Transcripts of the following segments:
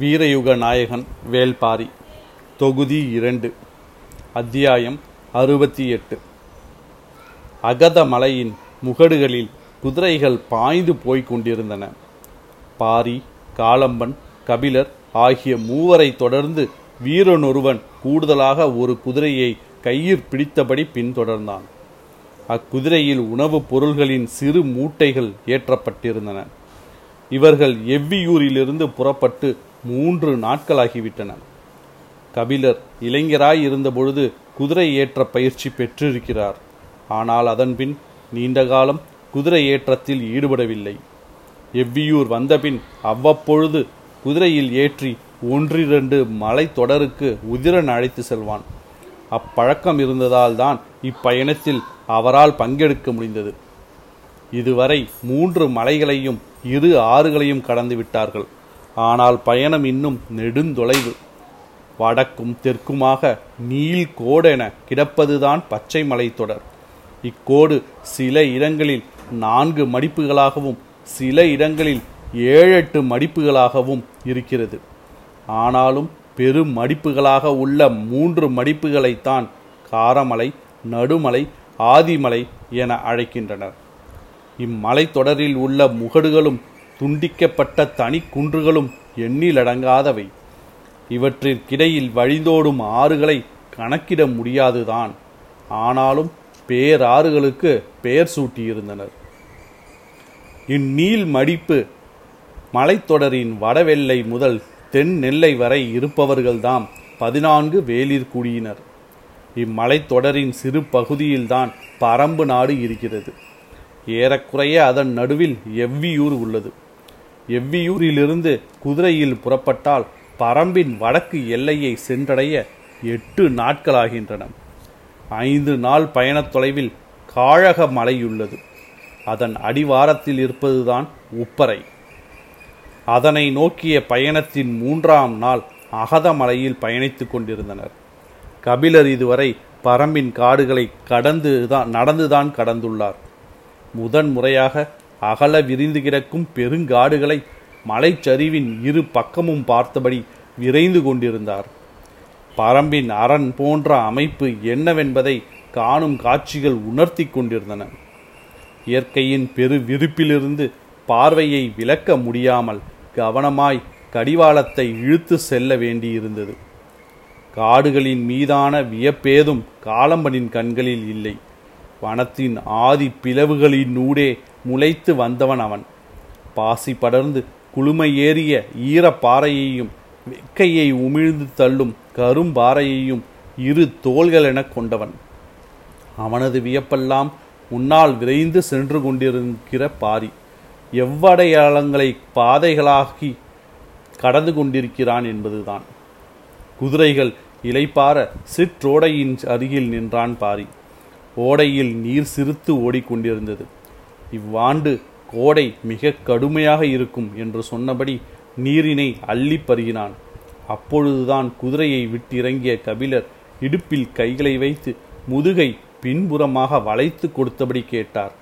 வீரயுக நாயகன் வேல்பாரி. தொகுதி இரண்டு. அத்தியாயம் அறுபத்தி எட்டு அகத மலையின் முகடுகளில் குதிரைகள் பாய்ந்து போய்க் கொண்டிருந்தன. பாரி காலம்பன் கபிலர் ஆகிய மூவரை தொடர்ந்து வீரனொருவன் கூடுதலாக ஒரு குதிரையை கையில் பிடித்தபடி பின்தொடர்ந்தான். அக்குதிரையில் உணவுப் பொருள்களின் சிறு மூட்டைகள் ஏற்றப்பட்டிருந்தன. இவர்கள் எவ்வியூரிலிருந்து புறப்பட்டு மூன்று நாட்களாகிவிட்டன. கபிலர் இளைஞராய் இருந்தபொழுது குதிரை ஏற்ற பயிற்சி பெற்றிருக்கிறார். ஆனால் அதன்பின் நீண்ட காலம் குதிரை ஏற்றத்தில் ஈடுபடவில்லை. எவ்வியூர் வந்தபின் அவ்வப்பொழுது குதிரையில் ஏற்றி ஒன்றிரண்டு மலை தொடருக்கு உதிரன் அழைத்து செல்வான். அப்பழக்கம் இருந்ததால் தான் இப்பயணத்தில் அவரால் பங்கெடுக்க முடிந்தது. இதுவரை மூன்று மலைகளையும் இரு ஆறுகளையும் கடந்து விட்டார்கள். ஆனால் பயணம் இன்னும் நெடுந்தொலைவு. வடக்கும் தெற்குமாக நீள் கோடென கிடப்பதுதான் பச்சை மலைத்தொடர் இக்கோடு சில இடங்களில் நான்கு மடிப்புகளாகவும் சில இடங்களில் ஏழெட்டு மடிப்புகளாகவும் இருக்கிறது. ஆனாலும் பெரும் மடிப்புகளாக உள்ள மூன்று மடிப்புகளைத்தான் காரமலை நடுமலை ஆதிமலை என அழைக்கின்றனர். இம்மலைத்தொடரில் உள்ள முகடுகளும் துண்டிக்கப்பட்ட தனி குன்றுகளும் எண்ணிலடங்காதவை இவற்றிற்கிடையில் வழிந்தோடும் ஆறுகளை கணக்கிட முடியாதுதான். ஆனாலும் பேராறுகளுக்கு பெயர் சூட்டியிருந்தனர். இந்நீள் மடிப்பு மலைத்தொடரின் வடவெல்லை முதல் தென் நெல்லை வரை இருப்பவர்கள்தாம் பதினான்கு வேலிர் குடியினர். இம்மலைத்தொடரின் சிறு பகுதியில்தான் பரம்பு நாடு இருக்கிறது. ஏறக்குறைய அதன் நடுவில் எவ்வியூர் உள்ளது. எவ்வியூரிலிருந்து குதிரையில் புறப்பட்டால் பரம்பின் வடக்கு எல்லையை சென்றடைய எட்டு நாட்களாகின்றன. ஐந்து நாள் பயணத் தொலைவில் காழக மலையுள்ளது. அதன் அடிவாரத்தில் இருப்பதுதான் உப்பரை அதனை நோக்கிய பயணத்தின் மூன்றாம் நாள் அகதமலையில் பயணித்துக் கொண்டிருந்தனர். கபிலர் இதுவரை பரம்பின் காடுகளை கடந்து தான் நடந்துதான் கடந்துள்ளார். முதன் முறையாக அகல விரிந்து கிடக்கும் பெருங்காடுகளை மலைச்சரிவின் இரு பக்கமும் பார்த்தபடி விரைந்து கொண்டிருந்தார். பரம்பின் அரண் போன்ற அமைப்பு என்னவென்பதை காணும் காட்சிகள் உணர்த்தி கொண்டிருந்தன. இயற்கையின் பெரு விருப்பிலிருந்து பார்வையை விலக்க முடியாமல் கவனமாய் கடிவாளத்தை இழுத்து செல்ல வேண்டியிருந்தது. காடுகளின் மீதான வியப்பேதும் காலம்பனின் கண்களில் இல்லை. வனத்தின் ஆதி பிளவுகளினூடே முளைத்து வந்தவன் அவன். பாசி படர்ந்து குளுமை ஏறிய ஈரப்பாறையையும் வெக்கையை உமிழ்ந்து தள்ளும் கரும்பாறையையும் இரு தோள்களெனக் கொண்டவன். அவனது வியப்பெல்லாம் முன்னால் விரைந்து சென்று கொண்டிருக்கிற பாரி. எவ்வடையாளங்களை பாதைகளாகி கடந்து கொண்டிருக்கிறான் என்பதுதான். குதிரைகள் இலைப்பார சிற்றோடையின் அருகில் நின்றான் பாரி. ஓடையில் நீர் சிரித்து ஓடிக்கொண்டிருந்தது. இவ்வாண்டு கோடை மிக கடுமையாக இருக்கும் என்று சொன்னபடி நீரினை அள்ளி பருகினான். அப்பொழுதுதான் குதிரையை விட்டிறங்கிய கபிலர் இடுப்பில் கைகளை வைத்து முதுகை பின்புறமாக வளைத்து கொடுத்தபடி கேட்டார்.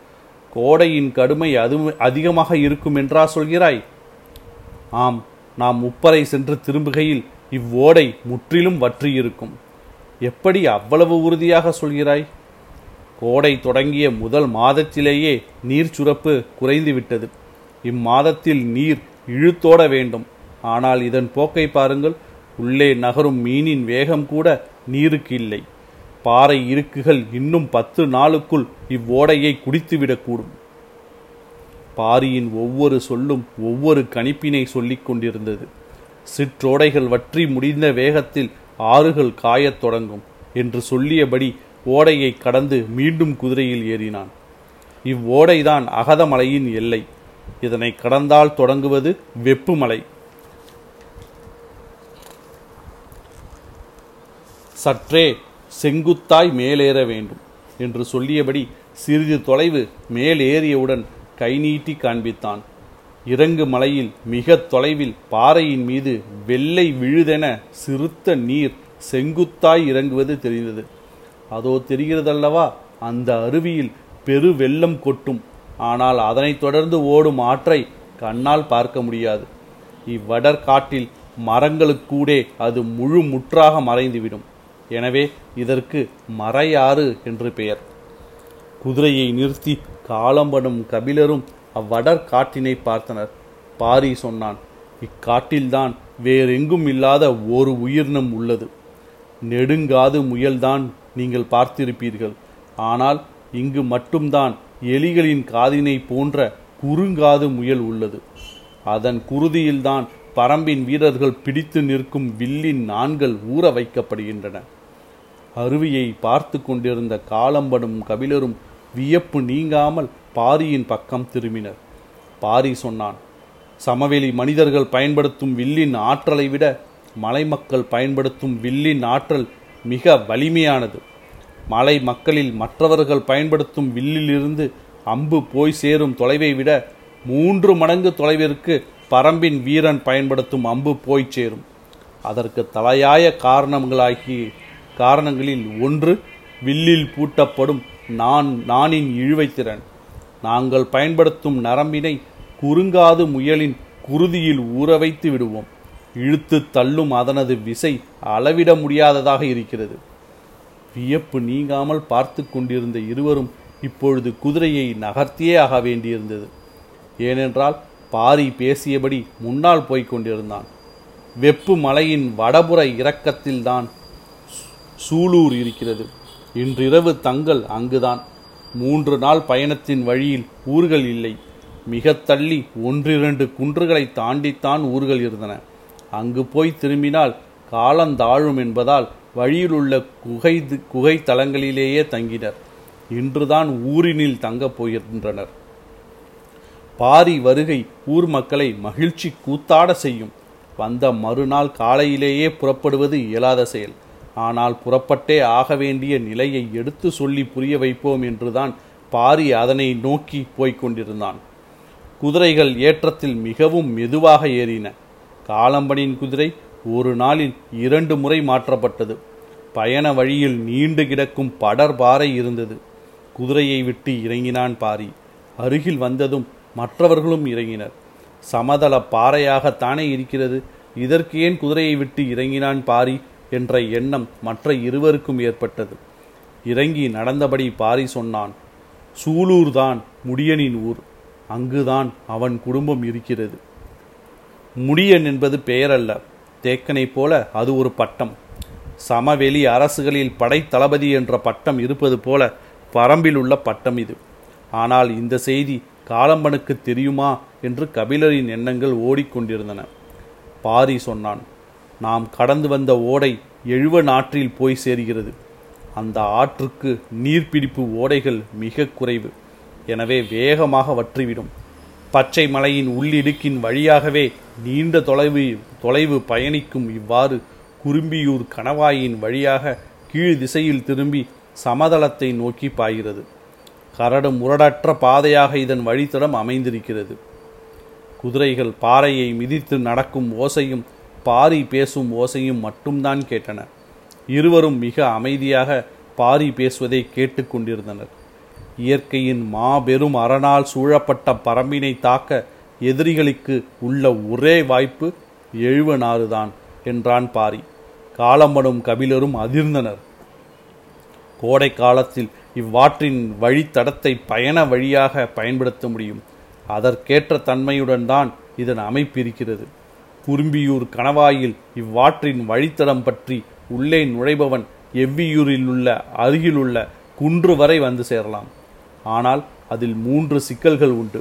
கோடையின் கடுமை அது அதிகமாக இருக்கும் என்றா சொல்கிறாய்? ஆம் நாம் உப்பரை சென்று திரும்புகையில் இவ்வோடை முற்றிலும் வற்றியிருக்கும். எப்படி அவ்வளவு உறுதியாக சொல்கிறாய்? கோடை தொடங்கிய முதல் மாதத்திலேயே நீர் சுரப்பு குறைந்துவிட்டது. இம்மாதத்தில் நீர் இழுத்தோட வேண்டும். ஆனால் இதன் போக்கை பாருங்கள் உள்ளே நகரும் மீனின் வேகம் கூட நீருக்கு இல்லை. பாறை இருக்குகள் இன்னும் பத்து நாளுக்குள் இவ்வோடையை குடித்துவிடக்கூடும். பாரியின் ஒவ்வொரு சொல்லும் ஒவ்வொரு கணிப்பினை சொல்லிக் கொண்டிருந்தது. சிற்றோடைகள் வற்றி முடிந்த வேகத்தில் ஆறுகள் காயத் தொடங்கும் என்று சொல்லியபடி ஓடையை கடந்து மீண்டும் குதிரையில் ஏறினான். இவ்வோடைதான் அகதமலையின் எல்லை. இதனை கடந்தால் தொடங்குவது வெப்புமலை. சற்றே செங்குத்தாய் மேலேற வேண்டும் என்று சொல்லியபடி சிறிது தொலைவு மேலேறியவுடன் கை நீட்டி காண்பித்தான். இறங்கு மலையில் மிக தொலைவில் பாறையின் மீது வெள்ளை விழுதென சிறுத்த நீர் செங்குத்தாய் இறங்குவது தெரிந்தது. அதோ தெரிகிறதல்லவா? அந்த அருவியில் பெரு வெள்ளம் கொட்டும். ஆனால் அதனைத் தொடர்ந்து ஓடும் ஆற்றை கண்ணால் பார்க்க முடியாது. இவ்வடர் காட்டில் மரங்களுக்கூடே அது முழு முற்றாக மறைந்துவிடும். எனவே இதற்கு மறையாறு என்று பெயர். குதிரையை நிறுத்தி காலம்படும் கபிலரும் அவ்வடர் காட்டினை பார்த்தனர். பாரி சொன்னான் இக்காட்டில்தான் வேறெங்கும் இல்லாத ஒரு உயிரினம் உள்ளது. நெடுங்காது முயல்தான் நீங்கள் பார்த்திருப்பீர்கள். ஆனால் இங்கு மட்டும்தான் எலிகளின் காதினை போன்ற குறுங்காது முயல் உள்ளது. அதன் குருதியில்தான் பரம்பின் வீரர்கள் பிடித்து நிற்கும் வில்லின் நான்கள் ஊற வைக்கப்படுகின்றன. அருவியை பார்த்து கொண்டிருந்த காலம்பனும் கபிலரும் வியப்பு நீங்காமல் பாரியின் பக்கம் திரும்பினர். பாரி சொன்னான் சமவெளி மனிதர்கள் பயன்படுத்தும் வில்லின் ஆற்றலை விட மலை மக்கள் பயன்படுத்தும் வில்லின் ஆற்றல் மிக வலிமையானது. மலை மக்களில் மற்றவர்கள் பயன்படுத்தும் வில்லிலிருந்து அம்பு போய் சேரும் தொலைவை விட மூன்று மடங்கு தொலைவிற்கு பரம்பின் வீரன் பயன்படுத்தும் அம்பு போய் சேரும். அதற்கு தலையாய காரணங்களாகி காரணங்களில் ஒன்று வில்லில் பூட்டப்படும் நான் நானின் இழுவைத்திறன் நாங்கள் பயன்படுத்தும் நரம்பினை குறுங்காது முயலின் குருதியில் ஊற வைத்து விடுவோம். இழுத்து தள்ளும் அதனது விசை அளவிட முடியாததாக இருக்கிறது. வியப்பு நீங்காமல் பார்த்து கொண்டிருந்த இருவரும் இப்பொழுது குதிரையை நகர்த்தியே ஆக வேண்டியிருந்தது. ஏனென்றால் பாரி பேசியபடி முன்னால் போய்க் கொண்டிருந்தான். வெப்பு மலையின் வடபுற இறக்கத்தில்தான் சூலூர் இருக்கிறது. இன்றிரவு தங்கள் அங்குதான். மூன்று நாள் பயணத்தின் வழியில் ஊர்கள் இல்லை. மிக தள்ளி ஒன்றிரண்டு குன்றுகளை தாண்டித்தான் ஊர்கள் இருந்தன. அங்கு போய் திரும்பினால் காலந்தாழும் என்பதால் வழியிலுள்ள குகை குகை தலங்களிலேயே தங்கினர். இன்றுதான் ஊரினில் தங்கப் போகின்றனர். பாரி வருகை ஊர் மக்களை மகிழ்ச்சி கூத்தாட செய்யும். வந்த மறுநாள் காலையிலேயே புறப்படுவது இயலாத செயல். ஆனால் புறப்பட்டே ஆக வேண்டிய நிலையை எடுத்து சொல்லி புரிய வைப்போம் என்றுதான் பாரி அதனை நோக்கி போய்க் கொண்டிருந்தான். குதிரைகள் ஏற்றத்தில் மிகவும் மெதுவாக ஏறின. காலம்பனின் குதிரை ஒரு நாளில் இரண்டு முறை மாற்றப்பட்டது. பயண வழியில் நீண்டு கிடக்கும் படர் பாறை இருந்தது. குதிரையை விட்டு இறங்கினான் பாரி. அருகில் வந்ததும் மற்றவர்களும் இறங்கினர். சமதள பாறையாகத்தானே இருக்கிறது. இதற்கு ஏன் குதிரையை விட்டு இறங்கினான் பாரி என்ற எண்ணம் மற்ற இருவருக்கும் ஏற்பட்டது. இறங்கி நடந்தபடி பாரி சொன்னான் சூலூர்தான் முடியனின் ஊர். அங்குதான் அவன் குடும்பம் இருக்கிறது. முடியன் என்பது பெயரல்ல. தேக்கனைப் போல அது ஒரு பட்டம். சமவெளி அரசுகளில் படைத்தளபதி என்ற பட்டம் இருப்பது போல பரம்பில் உள்ள பட்டம் இது. ஆனால் இந்த செய்தி காலம்பனுக்கு தெரியுமா என்று கபிலரின் எண்ணங்கள் ஓடிக்கொண்டிருந்தன. பாரி சொன்னான் நாம் கடந்து வந்த ஓடை எழுவ நாற்றில் போய் சேர்கிறது. அந்த ஆற்றுக்கு நீர்பிடிப்பு ஓடைகள் மிக குறைவு. எனவே வேகமாக வற்றிவிடும். பச்சை மலையின் உள்ளிடுக்கின் வழியாகவே நீண்ட தொலைவு தொலைவு பயணிக்கும் இவ்வாறு குறும்பியூர் கணவாயின் வழியாக கீழ் திசையில் திரும்பி சமதளத்தை நோக்கி பாய்கிறது. கரடு முரடற்ற பாதையாக இதன் வழித்தடம் அமைந்திருக்கிறது. குதிரைகள் பாறையை மிதித்து நடக்கும் ஓசையும் பாரி பேசும் ஓசையும் மட்டும்தான் கேட்டன. இருவரும் மிக அமைதியாக பாரி பேசுவதை கேட்டுக்கொண்டிருந்தனர் இயற்கையின் மாபெரும் அரணால் சூழப்பட்ட பரம்பினை தாக்க எதிரிகளுக்கு உள்ள ஒரே வாய்ப்பு எழுவனாறுதான் என்றான் பாரி. காலம்பனும் கபிலரும் அதிர்ந்தனர். கோடை காலத்தில் இவ்வாற்றின் வழித்தடத்தை பயண வழியாக பயன்படுத்த முடியும். அதற்கேற்ற தன்மையுடன் தான் இதன் அமைப்பு இருக்கிறது. குறும்பியூர் கணவாயில் இவ்வாற்றின் வழித்தடம் பற்றி உள்ளே நுழைபவன் எவ்வியூரில் உள்ள அருகிலுள்ள குன்று வரை வந்து சேரலாம். ஆனால் அதில் மூன்று சிக்கல்கள் உண்டு.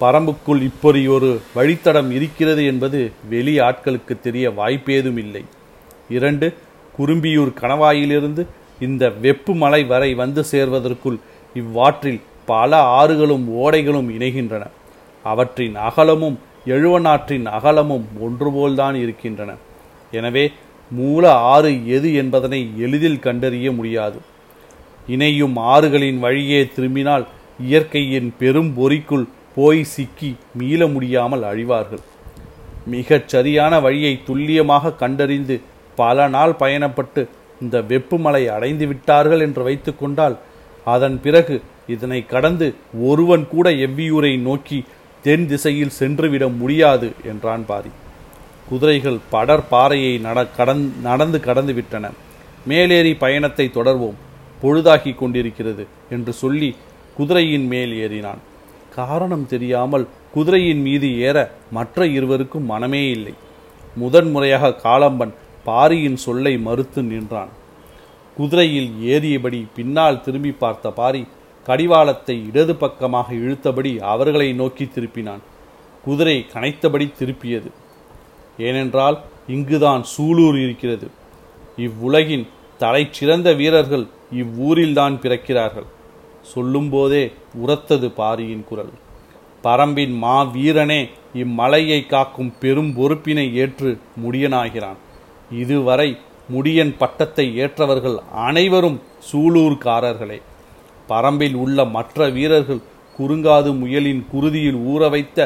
பரம்புக்குள் இப்படி ஒரு வழித்தடம் இருக்கிறது என்பது வெளி ஆட்களுக்கு தெரிய வாய்ப்பேதும் இல்லை இரண்டு குறும்பியூர் கணவாயிலிருந்து இந்த வெப்பு மலை வரை வந்து சேர்வதற்குள் இவ்வாற்றில் பல ஆறுகளும் ஓடைகளும் இணைகின்றன. அவற்றின் அகலமும் எழுவனாற்றின் அகலமும் ஒன்றுபோல்தான் இருக்கின்றன. எனவே மூல ஆறு எது என்பதனை எளிதில் கண்டறிய முடியாது. இணையும் ஆறுகளின் வழியே திரும்பினால் இயற்கையின் பெரும் பொறிக்குள் போய் சிக்கி மீள முடியாமல் அழிவார்கள். மிகச் சரியான வழியை துல்லியமாக கண்டறிந்து பல நாள் பயணப்பட்டு இந்த வெப்புமலை அடைந்து விட்டார்கள் என்று வைத்துக்கொண்டால் அதன் பிறகு இதனை கடந்து ஒருவன் கூட எவ்வியூரை நோக்கி தென் திசையில் சென்றுவிட முடியாது என்றான் பாரி. குதிரைகள் படர் பாறையை நட கடந் நடந்து கடந்து விட்டன. மேலேறி பயணத்தை தொடர்வோம். பொழுதாகி கொண்டிருக்கிறது என்று சொல்லி குதிரையின் மேல் ஏறினான். காரணம் தெரியாமல் குதிரையின் மீது ஏற மற்ற இருவருக்கும் மனமே இல்லை. முதன்முறையாக காளம்பன் பாரியின் சொல்லை மறுத்து நின்றான். குதிரையில் ஏறியபடி பின்னால் திரும்பி பார்த்த பாரி கடிவாளத்தை இடது பக்கமாக இழுத்தபடி அவர்களை நோக்கி திருப்பினான். குதிரை கனைத்தபடி திருப்பியது. ஏனென்றால் இங்குதான் சூலூர் இருக்கிறது. இவ்வுலகின் தலைச்சிறந்த வீரர்கள் இவ்வூரில்தான் பிறக்கிறார்கள். சொல்லும்போதே உரத்தது பாரியின் குரல். பரம்பின் மா வீரனே இம்மலையை காக்கும் பெரும் பொறுப்பினை ஏற்று முடியனாகிறான். இதுவரை முடியன் பட்டத்தை ஏற்றவர்கள் அனைவரும் சூலூர்காரர்களே. பரம்பில் உள்ள மற்ற வீரர்கள் குறுங்காது முயலின் குருதியில் ஊற வைத்த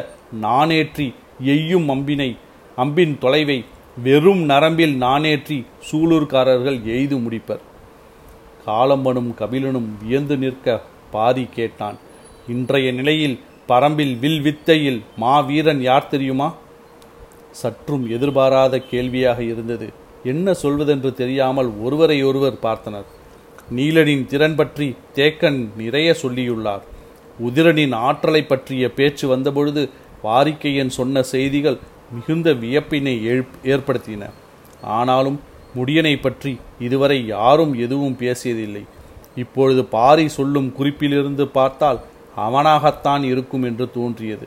நானேற்றி எய்யும் அம்பினை அம்பின் தொலைவை வெறும் நரம்பில் நானேற்றி சூலூர்காரர்கள் எய்து முடிப்பர். காலம்பனும் கபிலனும் வியந்து நிற்க பாரி கேட்டான். இன்றைய நிலையில் பரம்பில் வில் வித்தையில் மாவீரன் யார் தெரியுமா? சற்றும் எதிர்பாராத கேள்வியாக இருந்தது. என்ன சொல்வதென்று தெரியாமல் ஒருவரை ஒருவர் பார்த்தனர். நீலனின் திறன் பற்றி தேக்கன் நிறைய சொல்லியுள்ளார். உதிரனின் ஆற்றலை பற்றிய பேச்சு வந்தபொழுது வாரிக்கையன் சொன்ன செய்திகள் மிகுந்த வியப்பினை ஏற்படுத்தின. ஆனாலும் முடியனை பற்றி இதுவரை யாரும் எதுவும் பேசியதில்லை. இப்பொழுது பாரி சொல்லும் குறிப்பிலிருந்து பார்த்தால் அவனாகத்தான் இருக்கும் என்று தோன்றியது.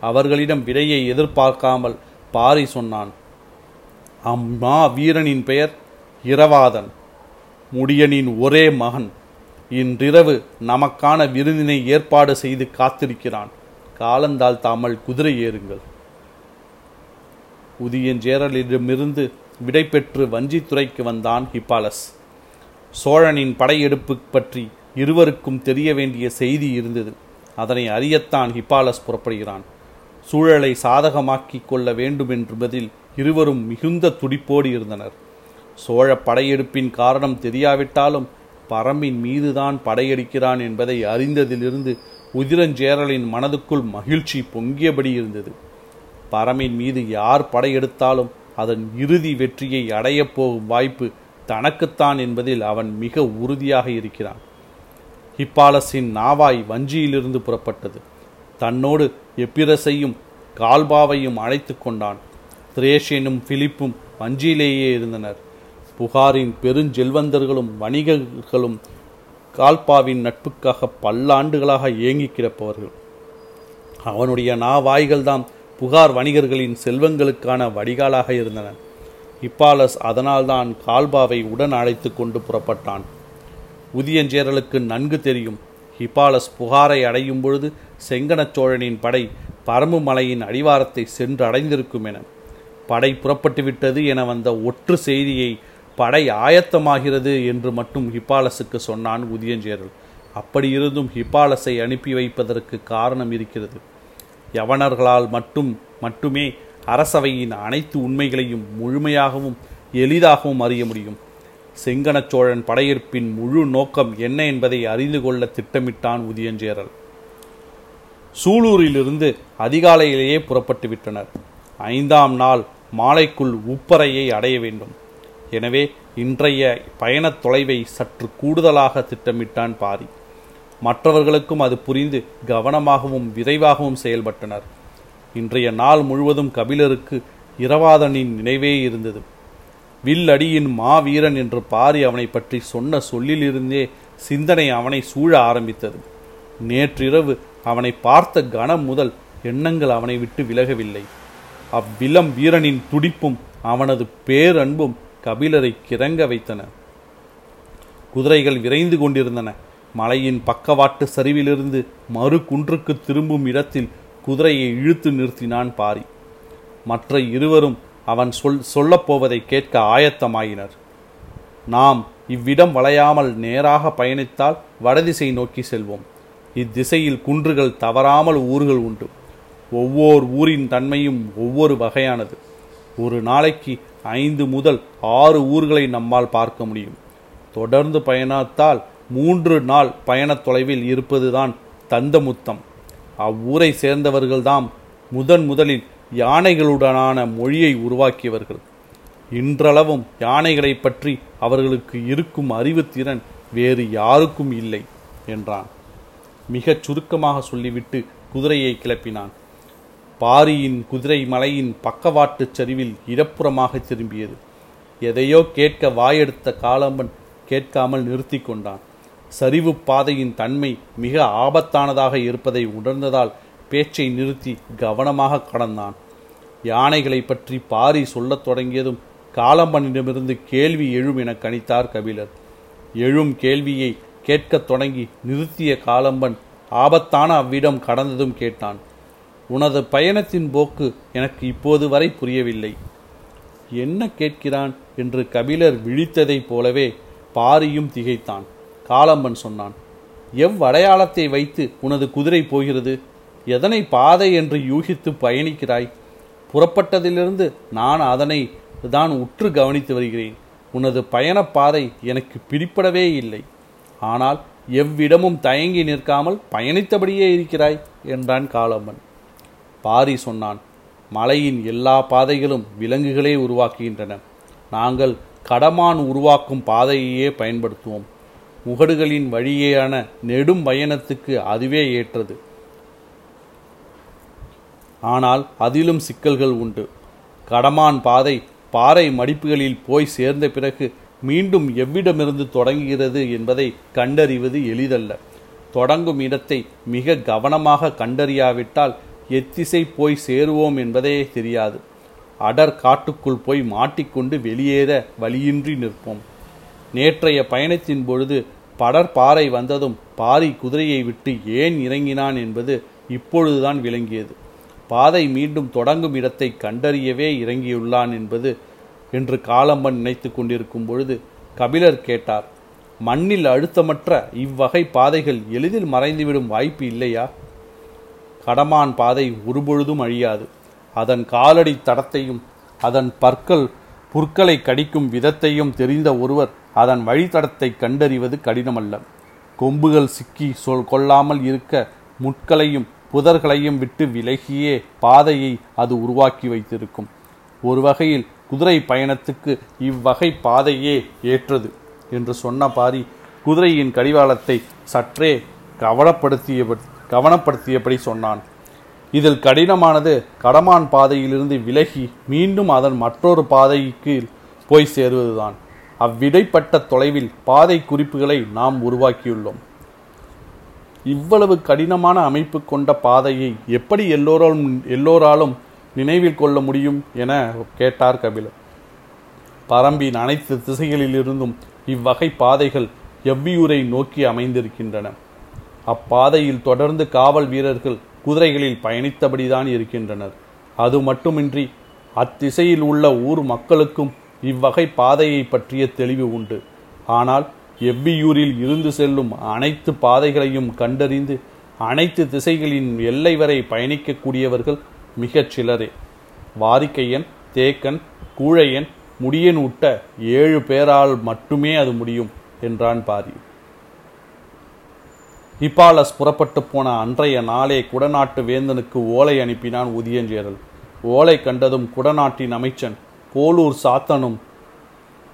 அவர்களிடம் விடையை எதிர்பார்க்காமல் பாரி சொன்னான் அம்மா வீரனின் பெயர் இரவாதன் முடியனின் ஒரே மகன். இன்றிரவு நமக்கான விருந்தினை ஏற்பாடு செய்து காத்திருக்கிறான். காலந்தால் தாமல் குதிரை ஏறுங்கள். உதியஞ்சேரலிடமிருந்து விடை பெற்று வஞ்சித்துறைக்கு வந்தான் ஹிப்பாலஸ். சோழனின் படையெடுப்பு பற்றி இருவருக்கும் தெரிய வேண்டிய செய்தி இருந்தது. அதனை அறியத்தான் ஹிப்பாலஸ் புறப்படுகிறான். சூழலை சாதகமாக்கிக் கொள்ள வேண்டும் என்பதில் இருவரும் மிகுந்த துடிப்போடு இருந்தனர். சோழ படையெடுப்பின் காரணம் தெரியாவிட்டாலும் பரம்பின் மீதுதான் படையெடுக்கிறான் என்பதை அறிந்ததிலிருந்து உதிரஞ்சேரலின் மனதுக்குள் மகிழ்ச்சி பொங்கியபடி இருந்தது. பரமின் மீது யார் படையெடுத்தாலும் அதன் இறுதி வெற்றியை அடையப் போகும் வாய்ப்பு தனக்குத்தான் என்பதில் அவன் மிக உறுதியாக இருக்கிறான். ஹிப்பாலஸின் நாவாய் வஞ்சியிலிருந்து புறப்பட்டது. தன்னோடு எப்பிரசையும் கால்பாவையும் அழைத்து கொண்டான். திரேஷனும் பிலிப்பும் வஞ்சியிலேயே இருந்தனர். புகாரின் பெருஞ்செல்வந்தர்களும் வணிகர்களும் கால்பாவின் நட்புக்காக பல்லாண்டுகளாக ஏங்கி கிடப்பவர்கள். அவனுடைய நாவாய்கள்தான் புகார் வணிகர்களின் செல்வங்களுக்கான வடிகாலாக இருந்தன இப்பாலஸ் அதனால்தான் கால்பாவை உடன் அழைத்து கொண்டு புறப்பட்டான். உதியஞ்சேரலுக்கு நன்கு தெரியும். ஹிபாலஸ் புகாரை அடையும் பொழுது செங்கனச் சோழனின் படை பரம்பு மலையின் அடிவாரத்தை சென்று அடைந்திருக்கும் என படை புறப்பட்டுவிட்டது என வந்த ஒற்று செய்தியை படை ஆயத்தமாகிறது என்று மட்டும் ஹிப்பாலஸுக்கு சொன்னான் உதியஞ்சேரல். அப்படியிருந்தும் ஹிப்பாலஸை அனுப்பி வைப்பதற்கு காரணம் இருக்கிறது. யவனர்களால் மட்டும் மட்டுமே அரசவையின் அனைத்து உண்மைகளையும் முழுமையாகவும் எளிதாகவும் அறிய முடியும். செங்கனச் சோழன் படையெடுப்பின் முழு நோக்கம் என்ன என்பதை அறிந்து கொள்ள திட்டமிட்டான் உதியஞ்சேரல் சூலூரிலிருந்து அதிகாலையிலேயே புறப்பட்டு விட்டனர். ஐந்தாம் நாள் மாலைக்குள் உப்பரையை அடைய வேண்டும். எனவே இன்றைய பயணத் தொலைவை சற்று கூடுதலாக திட்டமிட்டான் பாரி. மற்றவர்களுக்கும் அது புரிந்து கவனமாகவும் விரைவாகவும் செயல்பட்டனர். இன்றைய நாள் முழுவதும் கபிலருக்கு இரவாதனின் நினைவே இருந்தது. வில் அடியின் மாவீரன் என்று பாரி அவனை பற்றி சொன்ன சொல்லிலிருந்தே சிந்தனை அவனை சூழ ஆரம்பித்தது. நேற்றிரவு அவனை பார்த்த கணம் முதல் எண்ணங்கள் அவனை விட்டு விலகவில்லை. அவ்விளம் வீரனின் துடிப்பும் அவனது பேரன்பும் கபிலரை கிறங்க வைத்தன. குதிரைகள் விரைந்து கொண்டிருந்தன. மலையின் பக்கவாட்டு சரிவிலிருந்து மறு குன்றுக்கு திரும்பும் இடத்தில் குதிரையை இழுத்து நிறுத்தினான் பாரி. மற்ற இருவரும் அவன் சொல் சொல்லப்போவதை கேட்க ஆயத்தமாயினர். நாம் இவ்விடம் வளையாமல் நேராக பயணித்தால் வடதிசை நோக்கி செல்வோம். இத்திசையில் குன்றுகள் தவறாமல் ஊர்கள் உண்டு. ஒவ்வொரு ஊரின் தன்மையும் ஒவ்வொரு வகையானது. ஒரு நாளைக்கு ஐந்து முதல் ஆறு ஊர்களை நம்மால் பார்க்க முடியும். தொடர்ந்து பயணத்தால் மூன்று நாள் பயணத் தொலைவில் இருப்பதுதான் தந்தமுத்தம். அவ்வூரை சேர்ந்தவர்கள்தாம் முதன் முதலில் யானைகளுடனான மொழியை உருவாக்கியவர்கள். இன்றளவும் யானைகளை பற்றி அவர்களுக்கு இருக்கும் அறிவுத்திறன் வேறு யாருக்கும் இல்லை என்றான். மிகச் சுருக்கமாக சொல்லிவிட்டு குதிரையை கிளப்பினான். பாரியின் குதிரை மலையின் பக்கவாட்டுச் சரிவில் இடப்புறமாக திரும்பியது. எதையோ கேட்க வாயெடுத்த காலம்பன் கேட்காமல் நிறுத்தி கொண்டான். சரிவு பாதையின் தன்மை மிக ஆபத்தானதாக இருப்பதை உணர்ந்ததால் பேச்சை நிறுத்தி கவனமாக கடந்தான். யானைகளை பற்றி பாரி சொல்லத் தொடங்கியதும் காலம்பனிடமிருந்து கேள்வி எழும் என கணித்தார் கபிலர். எழும் கேள்வியை கேட்கத் தொடங்கி நிறுத்திய காலம்பன் ஆபத்தான அவ்விடம் கடந்ததும் கேட்டான். உனது பயணத்தின் போக்கு எனக்கு இப்போது வரை புரியவில்லை. என்ன கேட்கிறான்? என்று கபிலர் விழித்ததைப் போலவே பாரியும் திகைத்தான். காலம்பன் சொன்னான் எவ்வடையாளத்தை வைத்து உனது குதிரை போகிறது? எதனை பாதை என்று யூகித்து பயணிக்கிறாய்? புறப்பட்டதிலிருந்து நான் அதனை தான் உற்று கவனித்து வருகிறேன். உனது பயணப் பாதை எனக்கு பிடிப்படவே இல்லை. ஆனால் எவ்விடமும் தயங்கி நிற்காமல் பயணித்தபடியே இருக்கிறாய் என்றான் காலம்மன் பாரி சொன்னான் மலையின் எல்லா பாதைகளும் விலங்குகளே உருவாக்குகின்றன. நாங்கள் கடமான் உருவாக்கும் பாதையையே பயன்படுத்துவோம். முகடுகளின் வழியேயான நெடும் பயணத்துக்கு அதுவே ஏற்றது. ஆனால் அதிலும் சிக்கல்கள் உண்டு. கடமான் பாதை பாறை மடிப்புகளில் போய் சேர்ந்த பிறகு மீண்டும் எவ்விடமிருந்து தொடங்குகிறது என்பதை கண்டறிவது எளிதல்ல. தொடங்கும் இடத்தை மிக கவனமாக கண்டறியாவிட்டால் எத்திசை போய் சேருவோம் என்பதே தெரியாது. அடர் காட்டுக்குள் போய் மாட்டிக்கொண்டு வெளியேற வழியின்றி நிற்போம். நேற்றைய பயணத்தின் பொழுது படற்பாறை வந்ததும் பாரி குதிரையை விட்டு ஏன் இறங்கினான் என்பது இப்பொழுதுதான் விளங்கியது. பாதை மீண்டும் தொடங்கும் இடத்தை கண்டறியவே இறங்கியுள்ளான் என்பது என்று காலம்பன் நினைத்து கொண்டிருக்கும் பொழுது கபிலர் கேட்டார் மண்ணில் அழுத்தமற்ற இவ்வகை பாதைகள் எளிதில் மறைந்துவிடும் வாய்ப்பு இல்லையா? கடமான் பாதை ஒருபொழுதும் அழியாது. அதன் காலடி தடத்தையும் அதன் பற்கள் புற்களை கடிக்கும் விதத்தையும் தெரிந்த ஒருவர் அதன் வழித்தடத்தை கண்டறிவது கடினமல்ல. கொம்புகள் சிக்கி சொல் கொள்ளாமல் இருக்க முட்களையும் புதர்களையும் விட்டு விலகியே பாதையை அது உருவாக்கி வைத்திருக்கும். ஒரு வகையில் குதிரை பயணத்துக்கு இவ்வகை பாதையே ஏற்றது என்று சொன்ன பாரி குதிரையின் கடிவாளத்தை சற்றே கவனப்படுத்திய கவனப்படுத்தியபடி சொன்னான். இதில் கடினமானது கடமான் பாதையிலிருந்து விலகி மீண்டும் அதன் மற்றொரு பாதைக்கு போய் சேருவதுதான். அவ்விடைப்பட்ட தொலைவில் பாதை குறிப்புகளை நாம் உருவாக்கியுள்ளோம். இவ்வளவு கடினமான அமைப்பு கொண்ட பாதையை எப்படி எல்லோராலும் எல்லோராலும் நினைவில் கொள்ள முடியும் என கேட்டார் கபிலர். பரம்பின் அனைத்து திசைகளிலிருந்தும் இவ்வகை பாதைகள் எவ்வியூரை நோக்கி அமைந்திருக்கின்றன. அப்பாதையில் தொடர்ந்து காவல் வீரர்கள் குதிரைகளில் பயணித்தபடிதான் இருக்கின்றனர். அது மட்டுமின்றி அத்திசையில் உள்ள ஊர் மக்களுக்கும் இவ்வகை பாதையை பற்றிய தெளிவு உண்டு. ஆனால் எவ்வியூரில் இருந்து செல்லும் அனைத்து பாதைகளையும் கண்டறிந்து அனைத்து திசைகளின் எல்லை வரை பயணிக்கக்கூடியவர்கள் மிகச் சிலரே. வாரிக்கையன் தேக்கன் கூழையன் முடியன் உட்ட ஏழு பேரால் மட்டுமே அது முடியும் என்றான் பாரி. ஹிபாலஸ் புறப்பட்டு போன அன்றைய நாளே குடநாட்டு வேந்தனுக்கு ஓலை அனுப்பினான் உதியஞ்சேரல். ஓலை கண்டதும் குடநாட்டின் அமைச்சன் போலூர் சாத்தனும்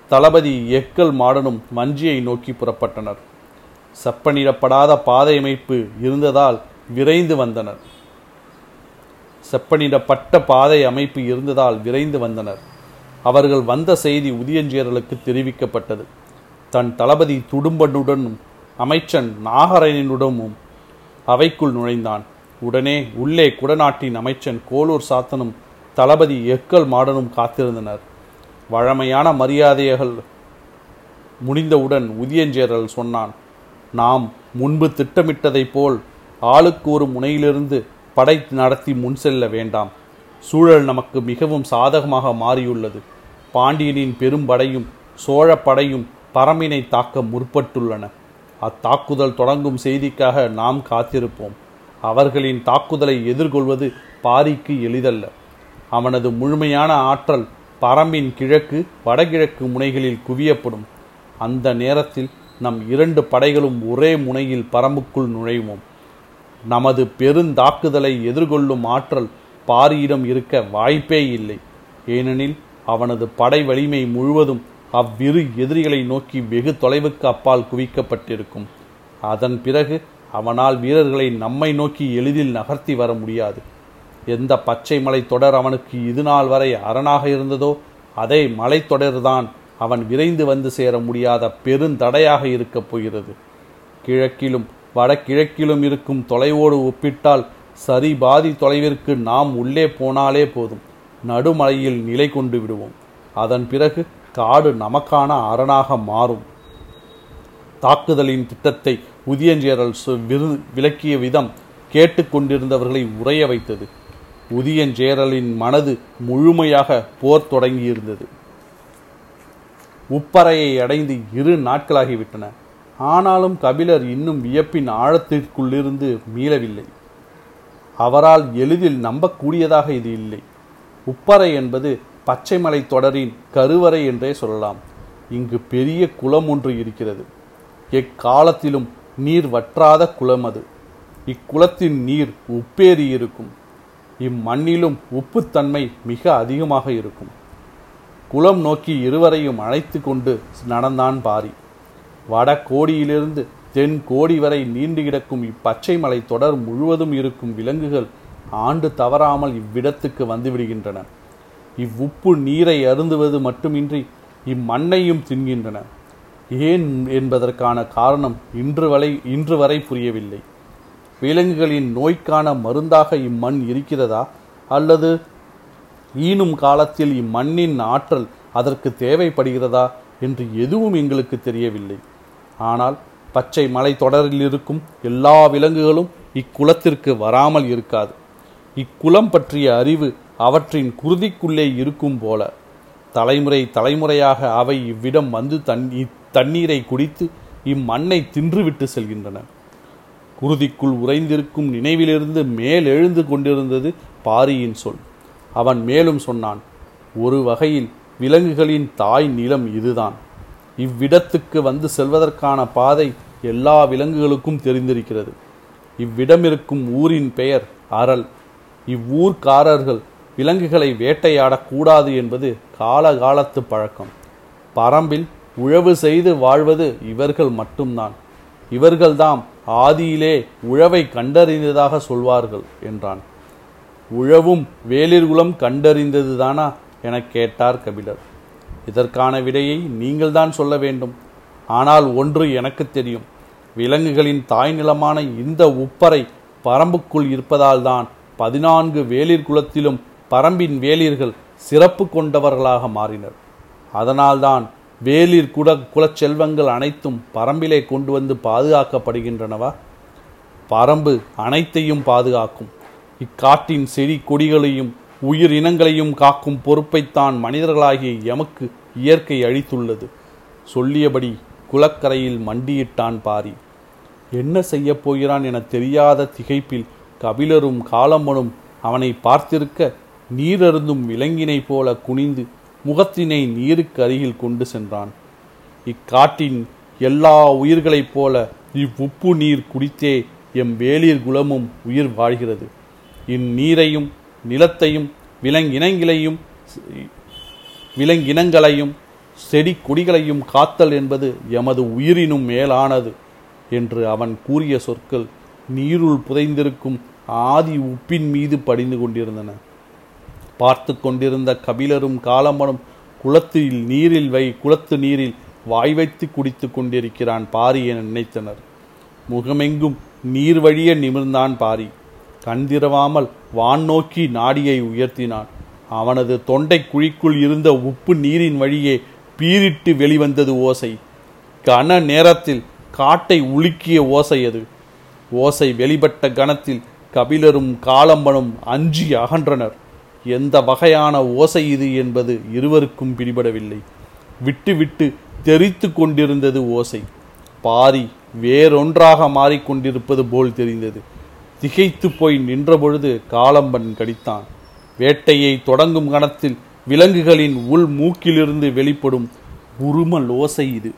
தளபதி எக்கல் மாடனும் வஞ்சியை நோக்கி புறப்பட்டனர். செப்பனிடப்படாத பாதை அமைப்பு இருந்ததால் விரைந்து வந்தனர். செப்பனிடப்பட்ட பாதை அமைப்பு இருந்ததால் விரைந்து வந்தனர். அவர்கள் வந்த செய்தி உதியஞ்சேரலுக்கு தெரிவிக்கப்பட்டது. தன் தளபதி துடும்பனுடனும் அமைச்சன் நாகரனுடனும் அவைக்குள் நுழைந்தான். உடனே உள்ளே குடநாட்டின் அமைச்சன் கோலூர் சாத்தனும் தளபதி எக்கல் மாடனும் காத்திருந்தனர். வழமையான மரியாதைகள் முடிந்தவுடன் உதியஞ்சேரல் சொன்னான் நாம் முன்பு திட்டமிட்டதைப் போல் ஆளுக்கு ஒரு முனையிலிருந்து படை நடத்தி முன் செல்ல வேண்டாம். சூழல் நமக்கு மிகவும் சாதகமாக மாறியுள்ளது. பாண்டியனின் பெரும்படையும் சோழ படையும் பரமினை தாக்க முற்பட்டுள்ளன. அத்தாக்குதல் தொடங்கும் செய்திக்காக நாம் காத்திருப்போம். அவர்களின் தாக்குதலை எதிர்கொள்வது பாரிக்கு எளிதல்ல. அவனது முழுமையான ஆற்றல் பரம்பின் கிழக்கு வடகிழக்கு முனைகளில் குவியப்படும். அந்த நேரத்தில் நம் இரண்டு படைகளும் ஒரே முனையில் பரம்புக்குள் நுழைவோம். நமது பெருந்தாக்குதலை எதிர்கொள்ளும் ஆற்றல் பாரியிடம் இருக்க வாய்ப்பே இல்லை. ஏனெனில் அவனது படை வலிமை முழுவதும் அவ்விரு எதிரிகளை நோக்கி வெகு தொலைவுக்கு அப்பால் குவிக்கப்பட்டிருக்கும். அதன் பிறகு அவனால் வீரர்களை நம்மை நோக்கி எளிதில் நகர்த்தி வர முடியாது. எந்த பச்சை மலை தொடர் அவனுக்கு இதுநாள் வரை அரணாக இருந்ததோ அதே மலைத்தொடர்தான் அவன் விரைந்து வந்து சேர முடியாத பெருந்தடையாக இருக்கப் போகிறது. கிழக்கிலும் வடகிழக்கிலும் இருக்கும் தொலைவோடு ஒப்பிட்டால் சரி பாதி தொலைவிற்கு நாம் உள்ளே போனாலே போதும். நடுமலையில் நிலை கொண்டு விடுவோம். அதன் பிறகு காடு நமக்கான அரணாக மாறும். தாக்குதலின் திட்டத்தை உதியஞ்சேரல் விரு விளக்கிய விதம் கேட்டுக்கொண்டிருந்தவர்களை உறைய வைத்தது. உதியஞ்சேரலின் மனது முழுமையாக போர் தொடங்கியிருந்தது. உப்பறையை அடைந்து இரு நாட்களாகிவிட்டன. ஆனாலும் கபிலர் இன்னும் வியப்பின் ஆழத்திற்குள்ளிருந்து மீளவில்லை. அவரால் எளிதில் நம்பக்கூடியதாக இது இல்லை. உப்பறை என்பது பச்சைமலை தொடரின் கருவறை என்றே சொல்லலாம். இங்கு பெரிய குளம் ஒன்று இருக்கிறது. எக்காலத்திலும் நீர் வற்றாத குளம் அது. இக்குளத்தின் நீர் உப்பேறி இருக்கும். இம்மண்ணிலும் உப்புத்தன்மை மிக அதிகமாக இருக்கும். குளம் நோக்கி இருவரையும் அழைத்து கொண்டு நடந்தான் பாரி. வட கோடியிலிருந்து தென் கோடி வரை நீண்டு கிடக்கும் இப்பச்சை மலை தொடர் முழுவதும் இருக்கும் விலங்குகள் ஆண்டு தவறாமல் இவ்விடத்துக்கு வந்துவிடுகின்றன. இவ்வுப்பு நீரை அருந்துவது மட்டுமின்றி இம்மண்ணையும் தின்கின்றன. ஏன் என்பதற்கான காரணம் இன்று வரை இன்று வரை புரியவில்லை. விலங்குகளின் நோய்க்கான மருந்தாக இம்மண் இருக்கிறதா? அல்லது ஈனும் காலத்தில் இம்மண்ணின் ஆற்றல் அதற்கு தேவைப்படுகிறதா என்று எதுவும் எங்களுக்கு தெரியவில்லை. ஆனால் பச்சை மலை தொடரில் இருக்கும் எல்லா விலங்குகளும் இக்குளத்திற்கு வராமல் இருக்காது. இக்குளம் பற்றிய அறிவு அவற்றின் குருதிக்குள்ளே இருக்கும் போல. தலைமுறை தலைமுறையாக அவை இவ்விடம் வந்து தன் தண்ணீரை குடித்து இம்மண்ணை தின்றுவிட்டு செல்கின்றன. குருதிக்குள் உறைந்திருக்கும் நினைவிலிருந்து மேல் எழுந்து கொண்டிருந்தது பாரியின் சொல். அவன் மேலும் சொன்னான் ஒரு வகையில் விலங்குகளின் தாய் நிலம் இதுதான். இவ்விடத்துக்கு வந்து செல்வதற்கான பாதை எல்லா விலங்குகளுக்கும் தெரிந்திருக்கிறது. இவ்விடம் இருக்கும் ஊரின் பெயர் அரல். இவ்வூர்க்காரர்கள் விலங்குகளை வேட்டையாடக்கூடாது என்பது காலகாலத்து பழக்கம். பரம்பில் உழவு செய்து வாழ்வது இவர்கள் மட்டும்தான். இவர்கள்தாம் ஆதியிலே உழவை கண்டறிந்ததாக சொல்வார்கள் என்றான். உழவும் வேலிர்குலம் கண்டறிந்ததுதானா? எனக் கேட்டார் கபிலர். இதற்கான விடையை நீங்கள்தான் சொல்ல வேண்டும். ஆனால் ஒன்று எனக்கு தெரியும். விலங்குகளின் தாய் நிலமான இந்த உப்பரை பரம்புக்குள் இருப்பதால்தான் பதினான்கு வேலிர் குலத்திலும் பரம்பின் வேலிர்கள் சிறப்பு கொண்டவர்களாக மாறினர். அதனால்தான் வேலிர் குட குலச்செல்வங்கள் அனைத்தும் பரம்பிலே கொண்டு வந்து பாதுகாக்கப்படுகின்றனவா? பரம்பு அனைத்தையும் பாதுகாக்கும். இக்காட்டின் செடி கொடிகளையும் உயிர் இனங்களையும் காக்கும் பொறுப்பைத்தான் மனிதர்களாகிய எமக்கு இயற்கை அளித்துள்ளது. சொல்லியபடி குளக்கரையில் மண்டியிட்டான் பாரி. என்ன செய்யப் போகிறான் என தெரியாத திகைப்பில் கபிலரும் காலம்பனும் அவனை பார்த்திருக்க நீரருந்தும் விலங்கினை போல குனிந்து முகத்தினை நீருக்கு அருகில் கொண்டு சென்றான். இக்காட்டின் எல்லா உயிர்களைப் போல இவ்வுப்பு நீர் குடித்தே எம் வேளிர் குலமும் உயிர் வாழ்கிறது. இந்நீரையும் நிலத்தையும் விலங்கினங்களையும் விலங்கினங்களையும் செடி கொடிகளையும் காத்தல் என்பது எமது உயிரினும் மேலானது என்று அவன் கூறிய சொற்கள் நீருள் புதைந்திருக்கும் ஆதி உப்பின் மீது படிந்து கொண்டிருந்தன. பார்த்து கொண்டிருந்த கபிலரும் காலம்பனும் குளத்தில் நீரில் வை குளத்து நீரில் வாய் வைத்து குடித்து கொண்டிருக்கிறான் பாரி என நினைத்தனர். முகமெங்கும் நீர் வழிய நிமிர்ந்தான் பாரி. கண்திரவாமல் வான் நோக்கி நாடியை உயர்த்தினான். அவனது தொண்டை குழிக்குள் இருந்த உப்பு நீரின் வழியே பீரிட்டு வெளிவந்தது ஓசை. கன நேரத்தில் காட்டை உலுக்கிய ஓசை அது. ஓசை வெளிப்பட்ட கணத்தில் கபிலரும் காலம்பனும் அஞ்சி அகன்றனர். எந்த வகையான ஓசை இது என்பது இருவருக்கும் பிடிபடவில்லை. விட்டு விட்டு தெரித்து கொண்டிருந்தது ஓசை. பாரி வேறொன்றாக மாறிக்கொண்டிருப்பது போல் தெரிந்தது. திகைத்து போய் நின்றபொழுது காலம்பன் கடித்தான். வேட்டையை தொடங்கும் கணத்தில் விலங்குகளின் உள் மூக்கிலிருந்து வெளிப்படும் உருமல் ஓசை இது.